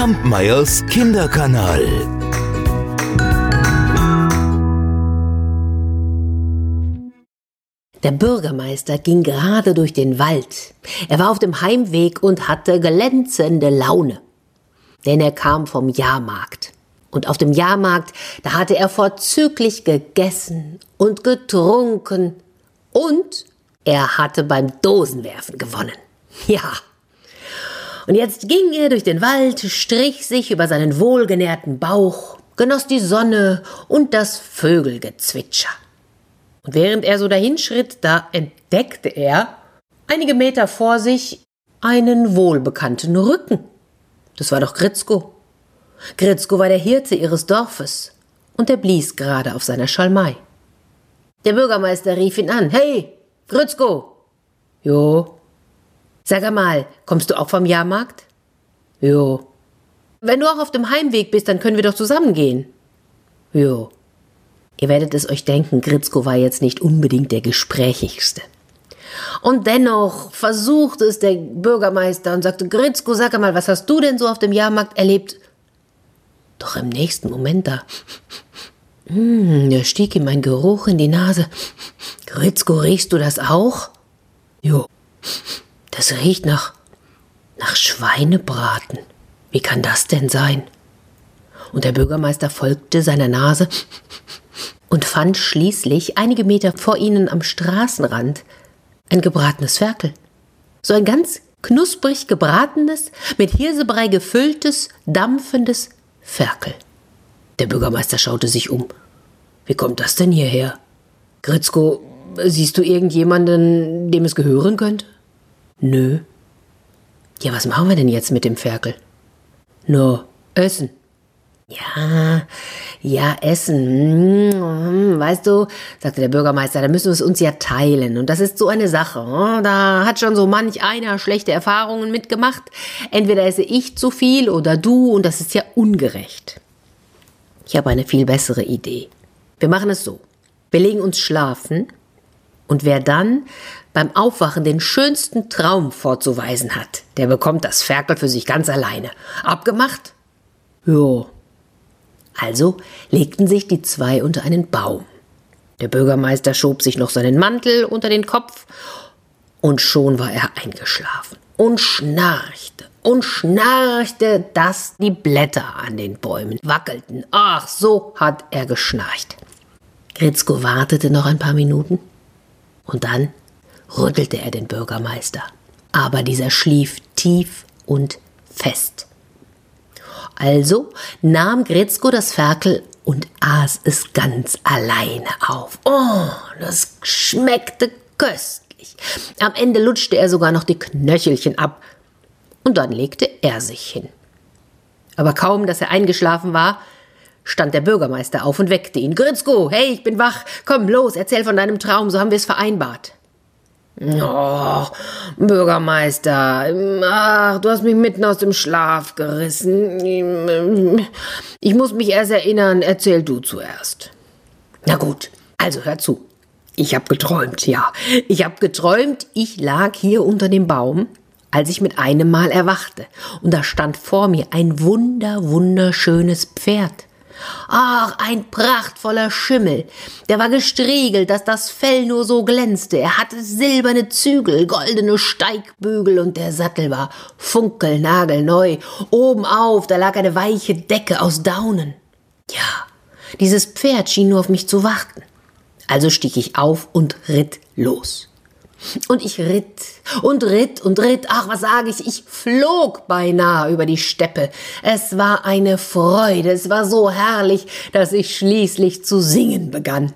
Kampmeyers Kinderkanal. Der Bürgermeister ging gerade durch den Wald. Er war auf dem Heimweg und hatte glänzende Laune. Denn er kam vom Jahrmarkt. Und auf dem Jahrmarkt, da hatte er vorzüglich gegessen und getrunken. Und er hatte beim Dosenwerfen gewonnen. Ja. Und jetzt ging er durch den Wald, strich sich über seinen wohlgenährten Bauch, genoss die Sonne und das Vögelgezwitscher. Und während er so dahinschritt, da entdeckte er einige Meter vor sich einen wohlbekannten Rücken. Das war doch Gritzko. Gritzko war der Hirte ihres Dorfes und er blies gerade auf seiner Schalmei. Der Bürgermeister rief ihn an. Hey, Gritzko! Jo. Sag einmal, kommst du auch vom Jahrmarkt? Jo. Wenn du auch auf dem Heimweg bist, dann können wir doch zusammengehen. Jo. Ihr werdet es euch denken, Gritzko war jetzt nicht unbedingt der gesprächigste. Und dennoch versuchte es der Bürgermeister und sagte, Gritzko, sag einmal, was hast du denn so auf dem Jahrmarkt erlebt? Doch im nächsten Moment da, hm, da stieg ihm ein Geruch in die Nase. Gritzko, riechst du das auch? Jo, das riecht nach, nach Schweinebraten. Wie kann das denn sein? Und der Bürgermeister folgte seiner Nase und fand schließlich einige Meter vor ihnen am Straßenrand ein gebratenes Ferkel. So ein ganz knusprig gebratenes, mit Hirsebrei gefülltes, dampfendes Ferkel. Der Bürgermeister schaute sich um. Wie kommt das denn hierher? Gritzko, siehst du irgendjemanden, dem es gehören könnte? Nö. Ja, was machen wir denn jetzt mit dem Ferkel? Nur essen. Ja, ja, Essen. Hm, weißt du, sagte der Bürgermeister, da müssen wir es uns ja teilen. Und das ist so eine Sache. Hm? Da hat schon so manch einer schlechte Erfahrungen mitgemacht. Entweder esse ich zu viel oder du, und das ist ja ungerecht. Ich habe eine viel bessere Idee. Wir machen es so. Wir legen uns schlafen, und wer dann beim Aufwachen den schönsten Traum vorzuweisen hat, der bekommt das Ferkel für sich ganz alleine. Abgemacht? Jo. Also legten sich die zwei unter einen Baum. Der Bürgermeister schob sich noch seinen Mantel unter den Kopf, und schon war er eingeschlafen und schnarchte und schnarchte, dass die Blätter an den Bäumen wackelten. Ach, so hat er geschnarcht. Gritzko wartete noch ein paar Minuten und dann rüttelte er den Bürgermeister. Aber dieser schlief tief und fest. Also nahm Gretzko das Ferkel und aß es ganz alleine auf. Oh, das schmeckte köstlich. Am Ende lutschte er sogar noch die Knöchelchen ab. Und dann legte er sich hin. Aber kaum, dass er eingeschlafen war, stand der Bürgermeister auf und weckte ihn. Gritzko, hey, ich bin wach. Komm, los, erzähl von deinem Traum, so haben wir es vereinbart. Oh, Bürgermeister, ach, du hast mich mitten aus dem Schlaf gerissen. Ich muss mich erst erinnern, erzähl du zuerst. Na gut, also hör zu. Ich hab geträumt, ja. Ich hab geträumt, ich lag hier unter dem Baum, als ich mit einem Mal erwachte. Und da stand vor mir ein wunder, wunderschönes Pferd. Ach, ein prachtvoller Schimmel. Der war gestriegelt, dass das Fell nur so glänzte. Er hatte silberne Zügel, goldene Steigbügel und der Sattel war funkelnagelneu. Obenauf, da lag eine weiche Decke aus Daunen. Ja, dieses Pferd schien nur auf mich zu warten. Also stieg ich auf und ritt los. Und ich ritt und ritt und ritt. Ach, was sage ich? Ich flog beinahe über die Steppe. Es war eine Freude. Es war so herrlich, dass ich schließlich zu singen begann.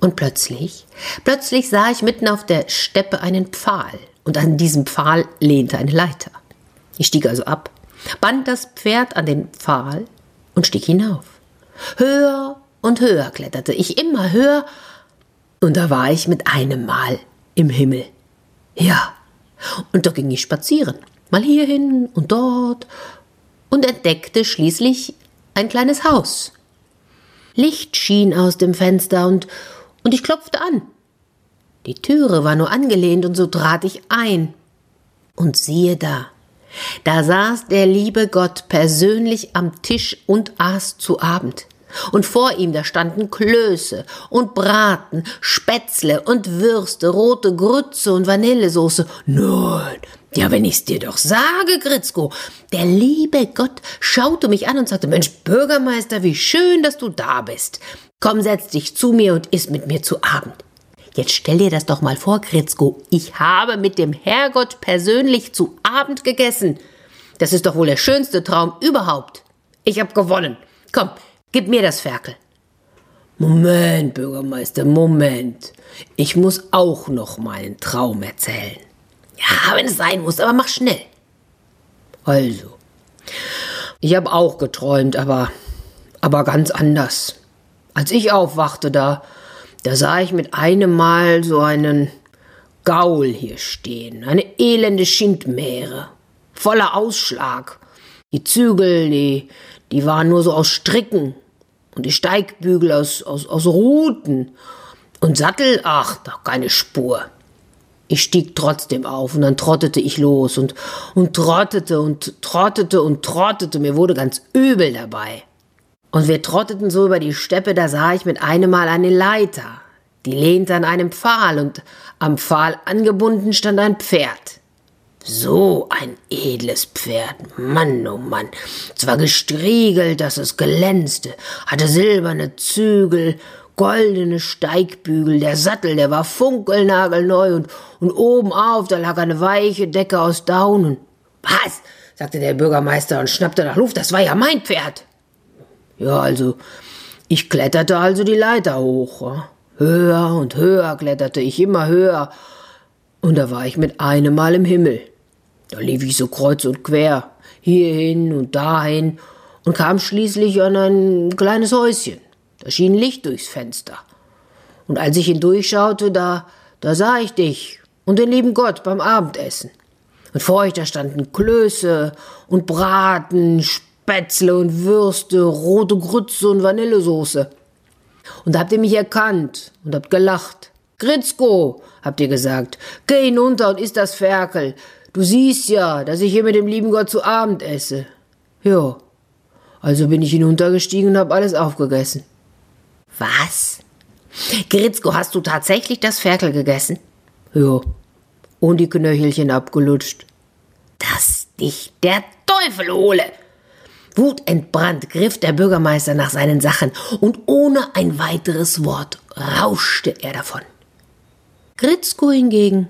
Und plötzlich, plötzlich sah ich mitten auf der Steppe einen Pfahl. Und an diesem Pfahl lehnte eine Leiter. Ich stieg also ab, band das Pferd an den Pfahl und stieg hinauf. Höher und höher kletterte ich, immer höher. Und da war ich mit einem Mal im Himmel. Ja, und da ging ich spazieren, mal hierhin und dort, und entdeckte schließlich ein kleines Haus. Licht schien aus dem Fenster und, und ich klopfte an. Die Türe war nur angelehnt und so trat ich ein. Und siehe da, Da saß der liebe Gott persönlich am Tisch und aß zu Abend. Und vor ihm, da standen Klöße und Braten, Spätzle und Würste, rote Grütze und Vanillesoße. Nein, ja, wenn ich's dir doch sage, Gritzko. Der liebe Gott schaute mich an und sagte, Mensch, Bürgermeister, wie schön, dass du da bist. Komm, setz dich zu mir und iss mit mir zu Abend. Jetzt stell dir das doch mal vor, Gritzko. Ich habe mit dem Herrgott persönlich zu Abend gegessen. Das ist doch wohl der schönste Traum überhaupt. Ich hab gewonnen. Komm, gib mir das Ferkel. Moment, Bürgermeister, Moment. Ich muss auch noch meinen Traum erzählen. Ja, wenn es sein muss, aber mach schnell. Also, ich habe auch geträumt, aber, aber ganz anders. Als ich aufwachte, da, da sah ich mit einem Mal so einen Gaul hier stehen, eine elende Schindmähre, voller Ausschlag. Die Zügel, die, die waren nur so aus Stricken und die Steigbügel aus, aus, aus Ruten und Sattel, ach, doch keine Spur. Ich stieg trotzdem auf und dann trottete ich los und, und trottete und trottete und trottete. Mir wurde ganz übel dabei. Und wir trotteten so über die Steppe, da sah ich mit einem Mal eine Leiter. Die lehnte an einem Pfahl und am Pfahl angebunden stand ein Pferd. So ein edles Pferd, Mann, oh Mann. Es war gestriegelt, dass es glänzte, hatte silberne Zügel goldene Steigbügel, der Sattel, der war funkelnagelneu und, und oben auf, da lag eine weiche Decke aus Daunen. Was? sagte der Bürgermeister und schnappte nach Luft, das war ja mein Pferd. Ja, also, ich kletterte also die Leiter hoch. Höher und höher kletterte ich, immer höher. Und da war ich mit einem Mal im Himmel. Da lief ich so kreuz und quer, hierhin und dahin und kam schließlich an ein kleines Häuschen. Da schien Licht durchs Fenster. Und als ich hindurchschaute, da, da sah ich dich und den lieben Gott beim Abendessen. Und vor euch da standen Klöße und Braten, Spätzle und Würste, rote Grütze und Vanillesoße. Und da habt ihr mich erkannt und habt gelacht. Gritzko, habt ihr gesagt, geh hinunter und iss das Ferkel. Du siehst ja, dass ich hier mit dem lieben Gott zu Abend esse. Ja, also bin ich hinuntergestiegen und hab alles aufgegessen. Was? Gritzko, hast du tatsächlich das Ferkel gegessen? Ja. Und die Knöchelchen abgelutscht. Dass dich der Teufel hole! Wutentbrannt griff der Bürgermeister nach seinen Sachen und ohne ein weiteres Wort rauschte er davon. Gritzko hingegen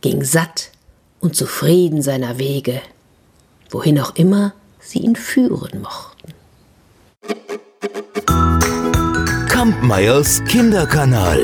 ging satt und zufrieden seiner Wege, wohin auch immer sie ihn führen mochten. Kampmeyers Kinderkanal.